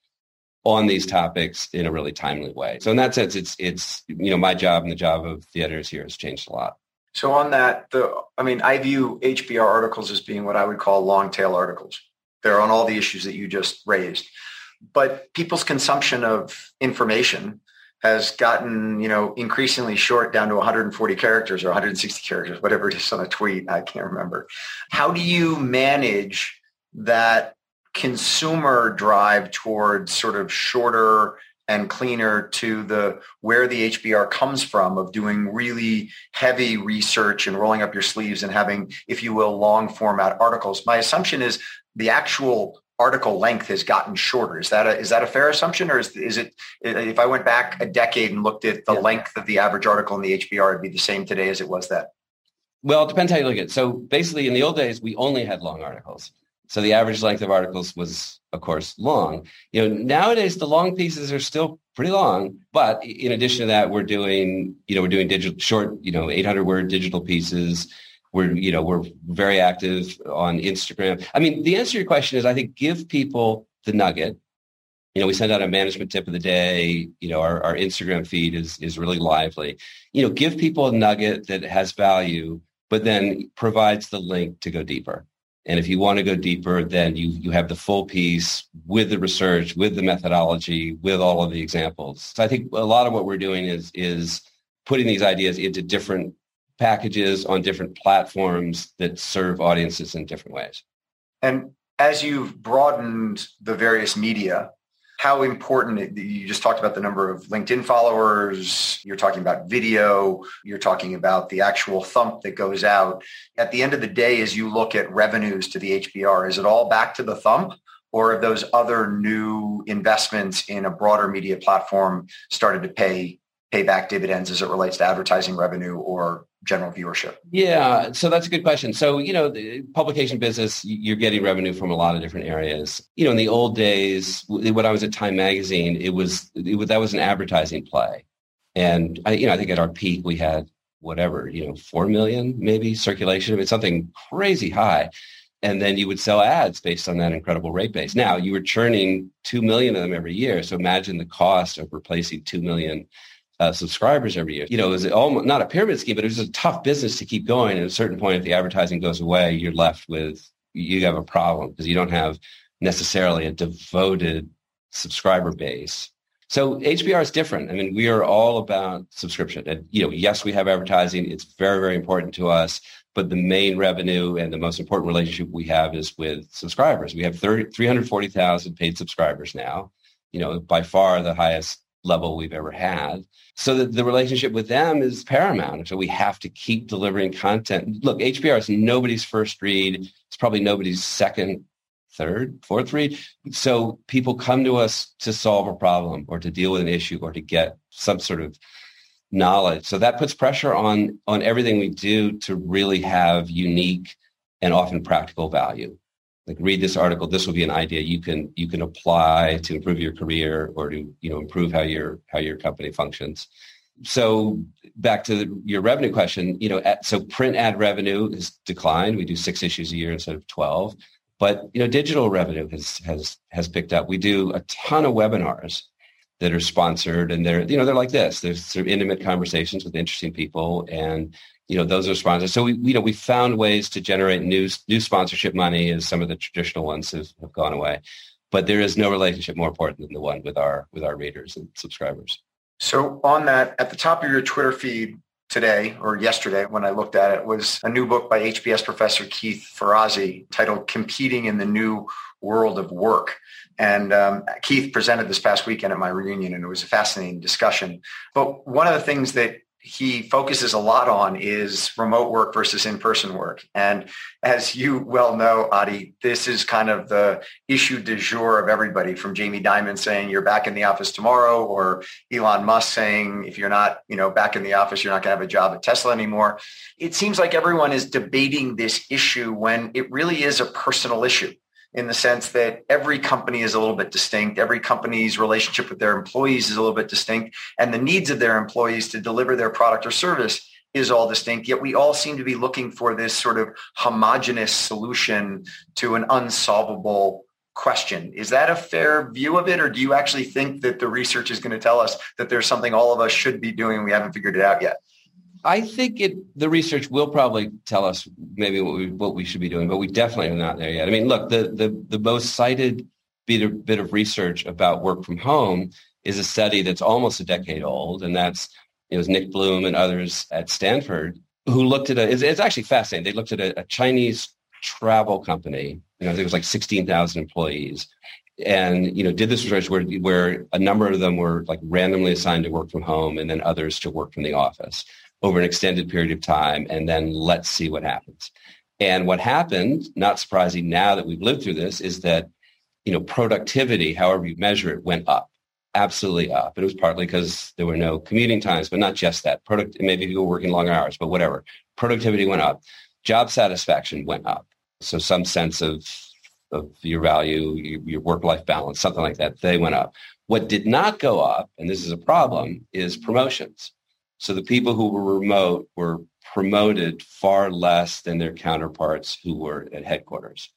on these topics in a really timely way. So in that sense, it's it's you know my job and the job of the editors here has changed a lot. So on that, the I mean, I view HBR articles as being what I would call long tail articles. They're on all the issues that you just raised. But people's consumption of information has gotten, you know, increasingly short down to 140 characters or 160 characters, whatever it is on a tweet. I can't remember. How do you manage that consumer drive towards sort of shorter and cleaner to the where the HBR comes from of doing really heavy research and rolling up your sleeves and having, if you will, long format articles. My assumption is the actual article length has gotten shorter. Is that a is that a fair assumption, or is is it if I went back a decade and looked at the yeah. length of the average article in the HBR, it'd be the same today as it was then? Well, it depends how you look at it. So basically, in the old days, we only had long articles. So the average length of articles was, of course, long. You know, nowadays the long pieces are still pretty long, but in addition to that, we're doing, you know, we're doing digital short, you know, 800 word digital pieces. We're, you know, we're very active on Instagram. I mean, the answer to your question is, I think, give people the nugget. You know, we send out a management tip of the day. You know, our, our Instagram feed is is really lively. You know, give people a nugget that has value, but then provides the link to go deeper. And if you want to go deeper, then you, you have the full piece with the research, with the methodology, with all of the examples. So I think a lot of what we're doing is, is putting these ideas into different packages on different platforms that serve audiences in different ways. And as you've broadened the various media, how important you just talked about the number of linkedin followers you're talking about video you're talking about the actual thump that goes out at the end of the day as you look at revenues to the hbr is it all back to the thump or have those other new investments in a broader media platform started to pay pay back dividends as it relates to advertising revenue or general viewership? Yeah, so that's a good question. So, you know, the publication business, you're getting revenue from a lot of different areas. You know, in the old days, when I was at Time Magazine, it was, it was that was an advertising play. And, I, you know, I think at our peak, we had whatever, you know, 4 million maybe circulation. I mean, something crazy high. And then you would sell ads based on that incredible rate base. Now you were churning 2 million of them every year. So imagine the cost of replacing 2 million uh, subscribers every year. You know, it was almost not a pyramid scheme, but it was a tough business to keep going. At a certain point, if the advertising goes away, you're left with you have a problem because you don't have necessarily a devoted subscriber base. So HBR is different. I mean, we are all about subscription. And, you know, yes, we have advertising. It's very, very important to us. but the main revenue and the most important relationship we have is with subscribers. We have 30, 340,000 paid subscribers now, you know, by far the highest level we've ever had. So that the relationship with them is paramount. So we have to keep delivering content. Look, HBR is nobody's first read. It's probably nobody's second, third, fourth read. So people come to us to solve a problem or to deal with an issue or to get some sort of knowledge. So that puts pressure on on everything we do to really have unique and often practical value like read this article this will be an idea you can you can apply to improve your career or to you know improve how your how your company functions. So back to the, your revenue question you know at, so print ad revenue has declined. We do six issues a year instead of 12 but you know digital revenue has has has picked up. We do a ton of webinars that are sponsored and they're you know they're like this. There's sort of intimate conversations with interesting people and you know those are sponsors. So we you know we found ways to generate new new sponsorship money as some of the traditional ones have, have gone away. But there is no relationship more important than the one with our with our readers and subscribers. So on that at the top of your twitter feed today or yesterday when i looked at it was a new book by hbs professor keith ferrazzi titled competing in the new world of work. And um, Keith presented this past weekend at my reunion, and it was a fascinating discussion. But one of the things that he focuses a lot on is remote work versus in-person work. And as you well know, Adi, this is kind of the issue du jour of everybody from Jamie Dimon saying you're back in the office tomorrow or Elon Musk saying if you're not, you know, back in the office, you're not going to have a job at Tesla anymore. It seems like everyone is debating this issue when it really is a personal issue in the sense that every company is a little bit distinct. Every company's relationship with their employees is a little bit distinct and the needs of their employees to deliver their product or service is all distinct. Yet we all seem to be looking for this sort of homogenous solution to an unsolvable question. Is that a fair view of it? Or do you actually think that the research is going to tell us that there's something all of us should be doing? We haven't figured it out yet. I think it. The research will probably tell us maybe what we what we should be doing, but we definitely are not there yet. I mean, look, the the the most cited bit of, bit of research about work from home is a study that's almost a decade old, and that's it was Nick Bloom and others at Stanford who looked at a. It's, it's actually fascinating. They looked at a, a Chinese travel company. You know, I think it was like sixteen thousand employees, and you know did this research where where a number of them were like randomly assigned to work from home and then others to work from the office over an extended period of time and then let's see what happens. And what happened, not surprising now that we've lived through this, is that you know productivity, however you measure it, went up, absolutely up. It was partly because there were no commuting times, but not just that. Product maybe people were working longer hours, but whatever. Productivity went up. Job satisfaction went up. So some sense of of your value, your, your work life balance, something like that, they went up. What did not go up, and this is a problem, is promotions. So the people who were remote were promoted far less than their counterparts who were at headquarters.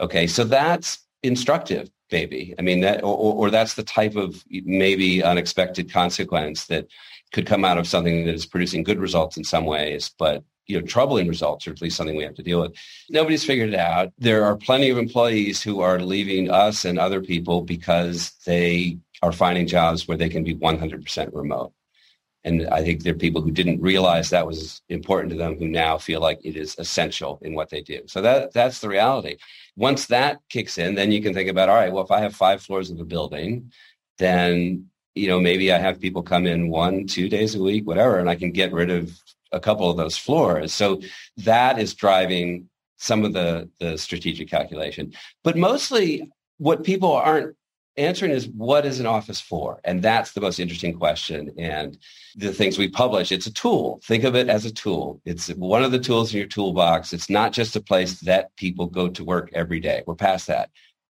Okay, so that's instructive, maybe. I mean, that or, or that's the type of maybe unexpected consequence that could come out of something that is producing good results in some ways, but you know, troubling results, or at least something we have to deal with. Nobody's figured it out. There are plenty of employees who are leaving us and other people because they are finding jobs where they can be 100% remote. And I think there are people who didn't realize that was important to them who now feel like it is essential in what they do. So that that's the reality. Once that kicks in, then you can think about, all right, well, if I have five floors of a building, then you know maybe I have people come in one, two days a week, whatever, and I can get rid of a couple of those floors. So that is driving some of the the strategic calculation. But mostly what people aren't answering is what is an office for? And that's the most interesting question. And the things we publish, it's a tool. Think of it as a tool. It's one of the tools in your toolbox. It's not just a place that people go to work every day. We're past that.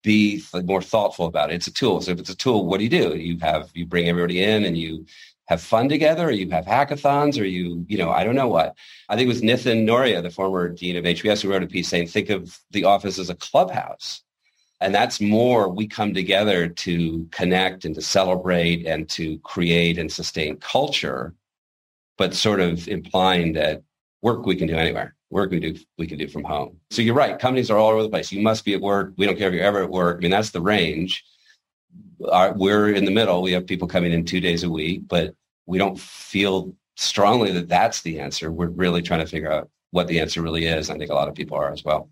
Be more thoughtful about it. It's a tool. So if it's a tool, what do you do? You have you bring everybody in and you have fun together or you have hackathons or you, you know, I don't know what. I think it was Nitin Nohria, the former dean of HBS, who wrote a piece saying, think of the office as a clubhouse and that's more we come together to connect and to celebrate and to create and sustain culture, but sort of implying that work we can do anywhere. Work we do we can do from home. So you're right. Companies are all over the place. You must be at work. We don't care if you're ever at work. I mean, that's the range. Our, we're in the middle. We have people coming in two days a week, but we don't feel strongly that that's the answer. We're really trying to figure out what the answer really is. I think a lot of people are as well.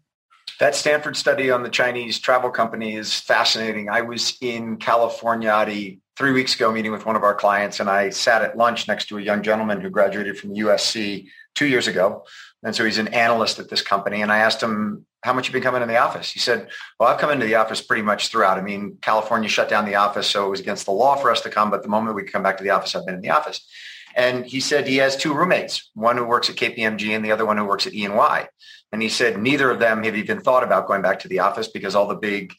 That Stanford study on the Chinese travel company is fascinating. I was in California three weeks ago meeting with one of our clients, and I sat at lunch next to a young gentleman who graduated from USC two years ago. And so he's an analyst at this company. And I asked him, how much you've been coming in the office? He said, well, I've come into the office pretty much throughout. I mean, California shut down the office, so it was against the law for us to come. But the moment we come back to the office, I've been in the office. And he said he has two roommates, one who works at KPMG and the other one who works at E&Y. And he said neither of them have even thought about going back to the office because all the big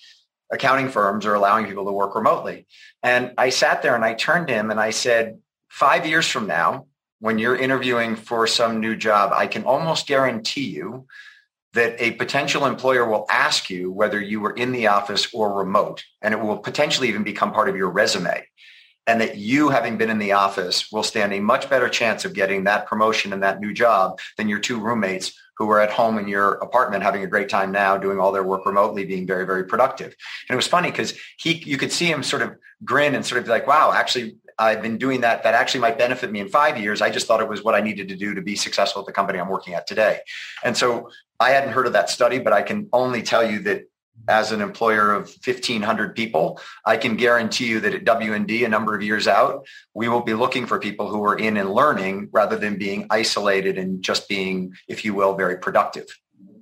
accounting firms are allowing people to work remotely. And I sat there and I turned to him and I said, five years from now, when you're interviewing for some new job, I can almost guarantee you that a potential employer will ask you whether you were in the office or remote, and it will potentially even become part of your resume and that you having been in the office will stand a much better chance of getting that promotion and that new job than your two roommates who are at home in your apartment having a great time now doing all their work remotely being very very productive and it was funny because he you could see him sort of grin and sort of be like wow actually I've been doing that. That actually might benefit me in five years. I just thought it was what I needed to do to be successful at the company I'm working at today. And so I hadn't heard of that study, but I can only tell you that as an employer of 1500 people i can guarantee you that at wnd a number of years out we will be looking for people who are in and learning rather than being isolated and just being if you will very productive.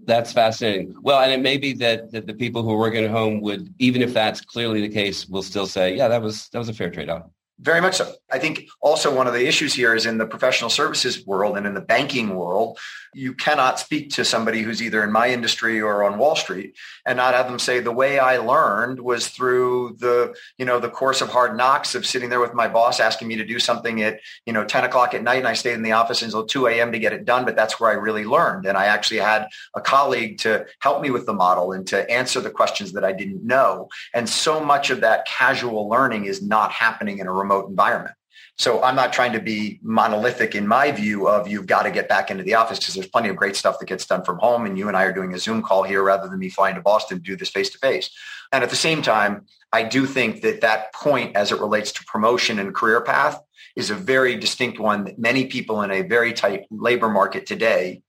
That's fascinating. Well and it may be that, that the people who are working at home would even if that's clearly the case will still say yeah that was that was a fair trade-off very much so. I think also one of the issues here is in the professional services world and in the banking world, you cannot speak to somebody who's either in my industry or on Wall Street and not have them say the way I learned was through the, you know, the course of hard knocks of sitting there with my boss asking me to do something at, you know, 10 o'clock at night and I stayed in the office until 2 a.m. to get it done. But that's where I really learned. And I actually had a colleague to help me with the model and to answer the questions that I didn't know. And so much of that casual learning is not happening in a remote environment. So I'm not trying to be monolithic in my view of you've got to get back into the office because there's plenty of great stuff that gets done from home. And you and I are doing a Zoom call here rather than me flying to Boston to do this face to face. And at the same time, I do think that that point as it relates to promotion and career path is a very distinct one that many people in a very tight labor market today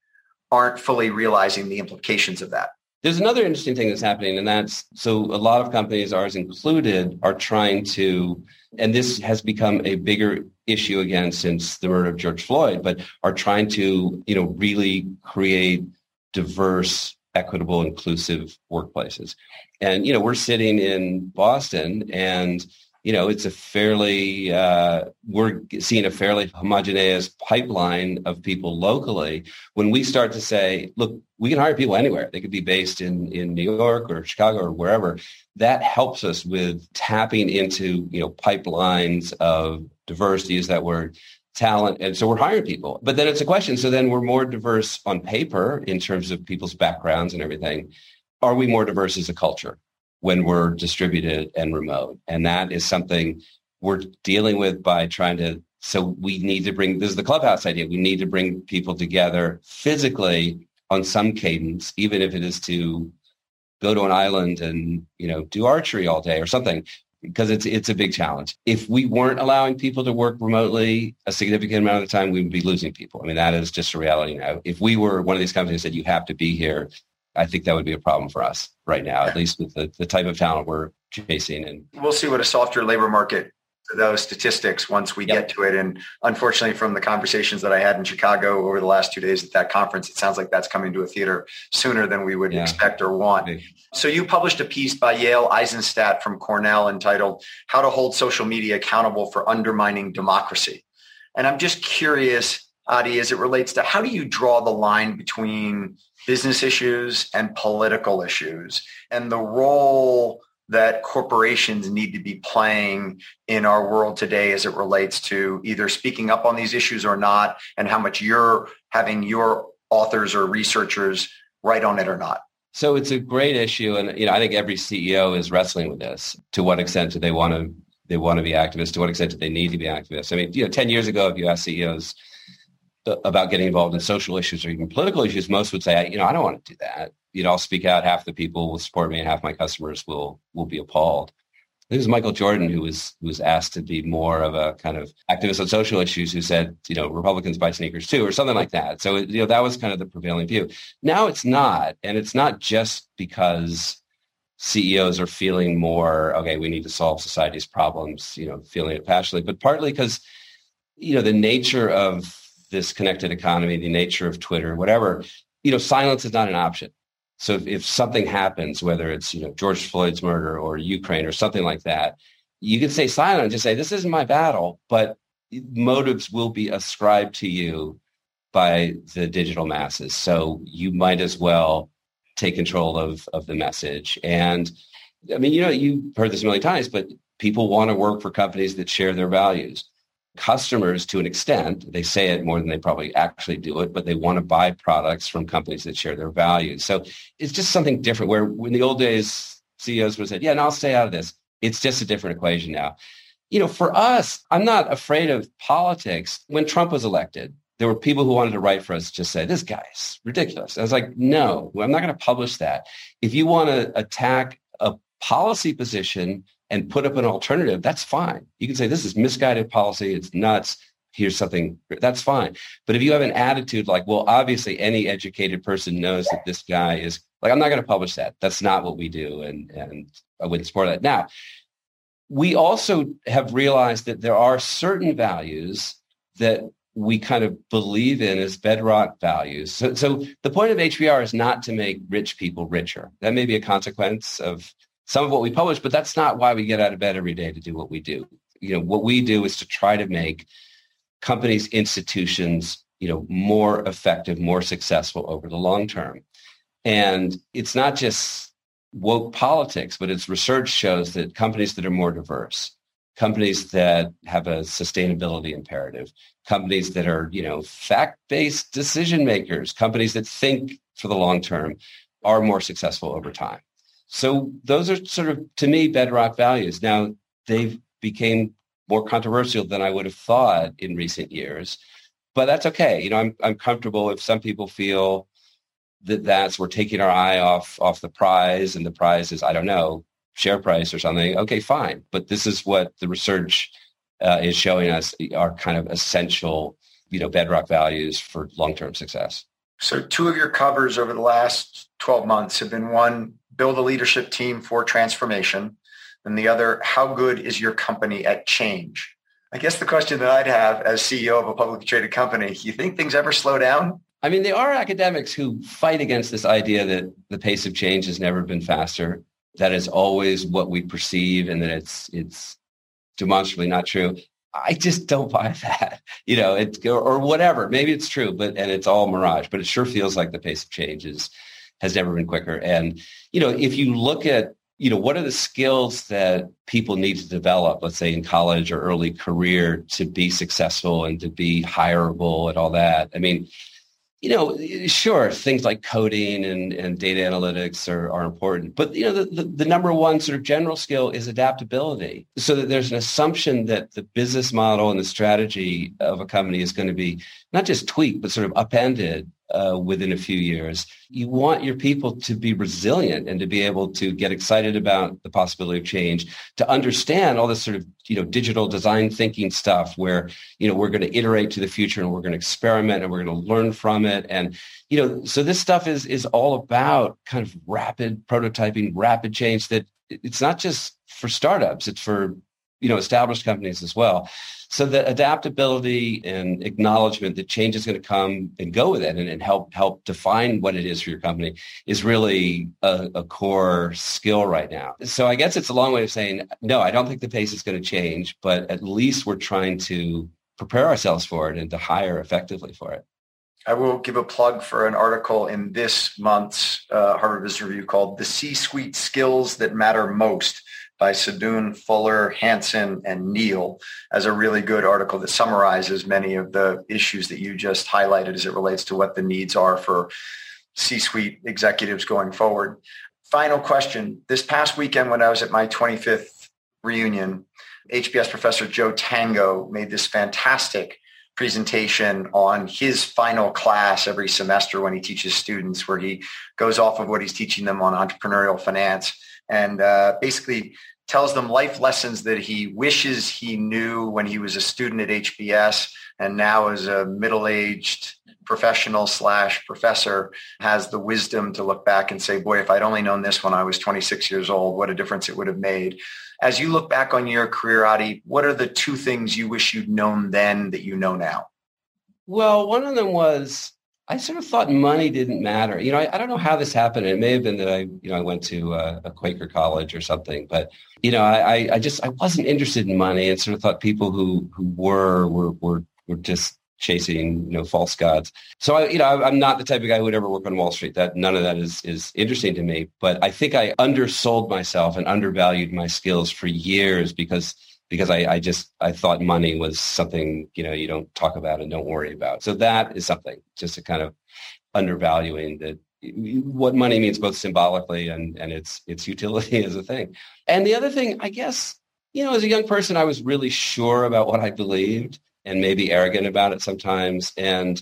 aren't fully realizing the implications of that. There's another interesting thing that's happening, and that's so a lot of companies, ours included, are trying to, and this has become a bigger issue again since the murder of George Floyd, but are trying to, you know, really create diverse, equitable, inclusive workplaces. And, you know, we're sitting in Boston and you know, it's a fairly, uh, we're seeing a fairly homogeneous pipeline of people locally. When we start to say, look, we can hire people anywhere. They could be based in, in New York or Chicago or wherever. That helps us with tapping into, you know, pipelines of diversity, use that word, talent. And so we're hiring people. But then it's a question. So then we're more diverse on paper in terms of people's backgrounds and everything. Are we more diverse as a culture? when we're distributed and remote. And that is something we're dealing with by trying to so we need to bring this is the clubhouse idea. We need to bring people together physically on some cadence, even if it is to go to an island and you know do archery all day or something because it's it's a big challenge. If we weren't allowing people to work remotely a significant amount of the time, we would be losing people. I mean, that is just a reality now. If we were one of these companies that you have to be here I think that would be a problem for us right now, at least with the, the type of talent we're chasing. And we'll see what a softer labor market those statistics once we yep. get to it. And unfortunately, from the conversations that I had in Chicago over the last two days at that conference, it sounds like that's coming to a theater sooner than we would yeah. expect or want. So you published a piece by Yael Eisenstat from Cornell entitled How to Hold Social Media Accountable for Undermining Democracy. And I'm just curious, Adi, as it relates to how do you draw the line between business issues and political issues and the role that corporations need to be playing in our world today as it relates to either speaking up on these issues or not and how much you're having your authors or researchers write on it or not. So it's a great issue and you know i think every ceo is wrestling with this. To what extent do they want to they want to be activists? To what extent do they need to be activists? I mean you know 10 years ago if you ask ceos about getting involved in social issues or even political issues, most would say, you know, I don't want to do that. You know, I'll speak out. Half the people will support me, and half my customers will will be appalled. it was Michael Jordan who was who was asked to be more of a kind of activist on social issues who said, you know, Republicans buy sneakers too, or something like that. So you know that was kind of the prevailing view. Now it's not, and it's not just because CEOs are feeling more okay. We need to solve society's problems, you know, feeling it passionately, but partly because you know the nature of this connected economy, the nature of Twitter, whatever. You know, silence is not an option. So if, if something happens, whether it's you know George Floyd's murder or Ukraine or something like that, you can say silent and just say this isn't my battle, but motives will be ascribed to you by the digital masses. So you might as well take control of of the message. And I mean, you know, you've heard this a million times, but people want to work for companies that share their values customers to an extent. They say it more than they probably actually do it, but they want to buy products from companies that share their values. So it's just something different where in the old days, CEOs would say, yeah, and I'll stay out of this. It's just a different equation now. You know, for us, I'm not afraid of politics. When Trump was elected, there were people who wanted to write for us just say, this guy's ridiculous. I was like, no, I'm not going to publish that. If you want to attack a policy position and put up an alternative, that's fine. You can say this is misguided policy. It's nuts. Here's something that's fine. But if you have an attitude like, well, obviously any educated person knows that this guy is like, I'm not going to publish that. That's not what we do. And, and I wouldn't support that. Now, we also have realized that there are certain values that we kind of believe in as bedrock values. So, so the point of HBR is not to make rich people richer. That may be a consequence of some of what we publish, but that's not why we get out of bed every day to do what we do. You know, what we do is to try to make companies, institutions, you know, more effective, more successful over the long term. And it's not just woke politics, but its research shows that companies that are more diverse, companies that have a sustainability imperative, companies that are, you know, fact-based decision makers, companies that think for the long term are more successful over time. So those are sort of, to me, bedrock values. Now, they've became more controversial than I would have thought in recent years, but that's okay. You know, I'm, I'm comfortable if some people feel that that's, we're taking our eye off, off the prize and the prize is, I don't know, share price or something. Okay, fine. But this is what the research uh, is showing us are kind of essential, you know, bedrock values for long-term success. So two of your covers over the last 12 months have been one, build a leadership team for transformation. And the other, how good is your company at change? I guess the question that I'd have as CEO of a publicly traded company, you think things ever slow down? I mean, there are academics who fight against this idea that the pace of change has never been faster. That is always what we perceive and that it's it's demonstrably not true. I just don't buy that, you know, or, or whatever. Maybe it's true, but and it's all mirage. But it sure feels like the pace of change is has never been quicker. And, you know, if you look at, you know, what are the skills that people need to develop, let's say in college or early career to be successful and to be hireable and all that? I mean, you know, sure, things like coding and, and data analytics are, are important. But, you know, the, the, the, number one sort of general skill is adaptability. So that there's an assumption that the business model and the strategy of a company is going to be not just tweaked, but sort of upended uh, within a few years. You want your people to be resilient and to be able to get excited about the possibility of change, to understand all this sort of you know digital design thinking stuff, where you know we're going to iterate to the future and we're going to experiment and we're going to learn from it, and you know so this stuff is is all about kind of rapid prototyping, rapid change. That it's not just for startups; it's for you know established companies as well. So the adaptability and acknowledgement that change is going to come and go with it and, and help help define what it is for your company is really a, a, core skill right now. So I guess it's a long way of saying, no, I don't think the pace is going to change, but at least we're trying to prepare ourselves for it and to hire effectively for it. I will give a plug for an article in this month's uh, Harvard Business Review called The C-Suite Skills That Matter Most by Sadun, Fuller, Hansen, and Neal as a really good article that summarizes many of the issues that you just highlighted as it relates to what the needs are for C-suite executives going forward. Final question. This past weekend when I was at my 25th reunion, HBS professor Joe Tango made this fantastic presentation on his final class every semester when he teaches students where he goes off of what he's teaching them on entrepreneurial finance and uh, basically tells them life lessons that he wishes he knew when he was a student at HBS and now as a middle-aged professional slash professor has the wisdom to look back and say, boy, if I'd only known this when I was 26 years old, what a difference it would have made. As you look back on your career, Adi, what are the two things you wish you'd known then that you know now? Well, one of them was I sort of thought money didn't matter. You know, I, I, don't know how this happened. It may have been that I, you know, I went to a, a Quaker college or something, but you know, I, I just I wasn't interested in money, and sort of thought people who who were were were were just chasing you know false gods. So I, you know, I'm not the type of guy who would ever work on Wall Street. That none of that is is interesting to me. But I think I undersold myself and undervalued my skills for years because because I, I just I thought money was something you know you don't talk about and don't worry about. So that is something just a kind of undervaluing that what money means both symbolically and and its its utility as a thing. And the other thing, I guess, you know, as a young person, I was really sure about what I believed and maybe arrogant about it sometimes. And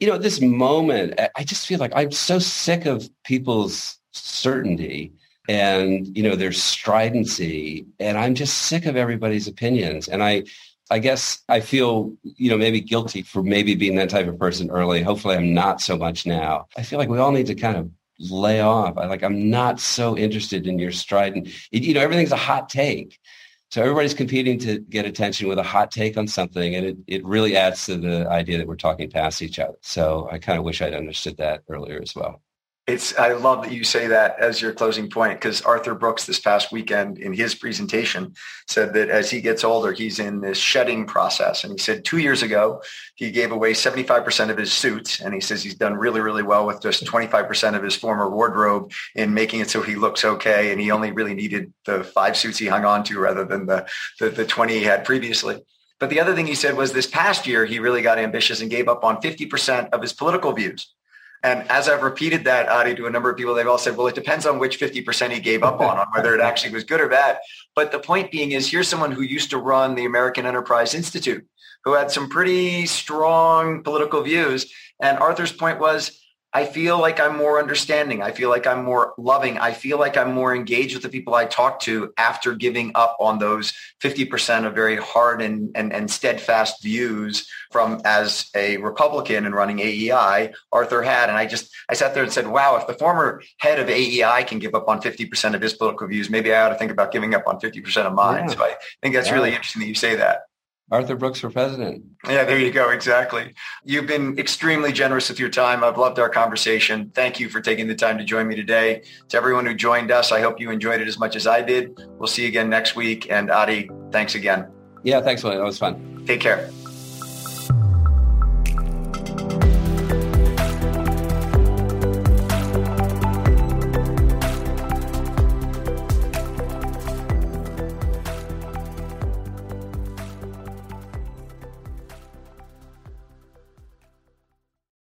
you know, at this moment, I just feel like I'm so sick of people's certainty and you know there's stridency and i'm just sick of everybody's opinions. And i i guess i feel you know maybe guilty for maybe being that type of person early. Hopefully i'm not so much now. I feel like we all need to kind of lay off. I like i'm not so interested in your strident it, you know everything's a hot take. So everybody's competing to get attention with a hot take on something and it, it really adds to the idea that we're talking past each other. So i kind of wish i'd understood that earlier as well it's I love that you say that as your closing point because Arthur Brooks this past weekend in his presentation said that as he gets older, he's in this shedding process. And he said two years ago, he gave away 75% of his suits. And he says he's done really, really well with just 25% of his former wardrobe in making it so he looks okay. And he only really needed the five suits he hung on to rather than the, the, the 20 he had previously. But the other thing he said was this past year, he really got ambitious and gave up on 50% of his political views. And as I've repeated that, Adi, to a number of people, they've all said, well, it depends on which 50% he gave up on, on whether it actually was good or bad. But the point being is here's someone who used to run the American Enterprise Institute, who had some pretty strong political views. And Arthur's point was, I feel like I'm more understanding. I feel like I'm more loving. I feel like I'm more engaged with the people I talk to after giving up on those 50% of very hard and, and, and steadfast views from as a Republican and running AEI, Arthur had. And I just, I sat there and said, wow, if the former head of AEI can give up on 50% of his political views, maybe I ought to think about giving up on 50% of mine. Yeah. So I think that's yeah. really interesting that you say that. Arthur Brooks for president. Yeah, there you go. Exactly. You've been extremely generous with your time. I've loved our conversation. Thank you for taking the time to join me today. To everyone who joined us, I hope you enjoyed it as much as I did. We'll see you again next week. And Adi, thanks again. Yeah, thanks, William. That was fun. Take care.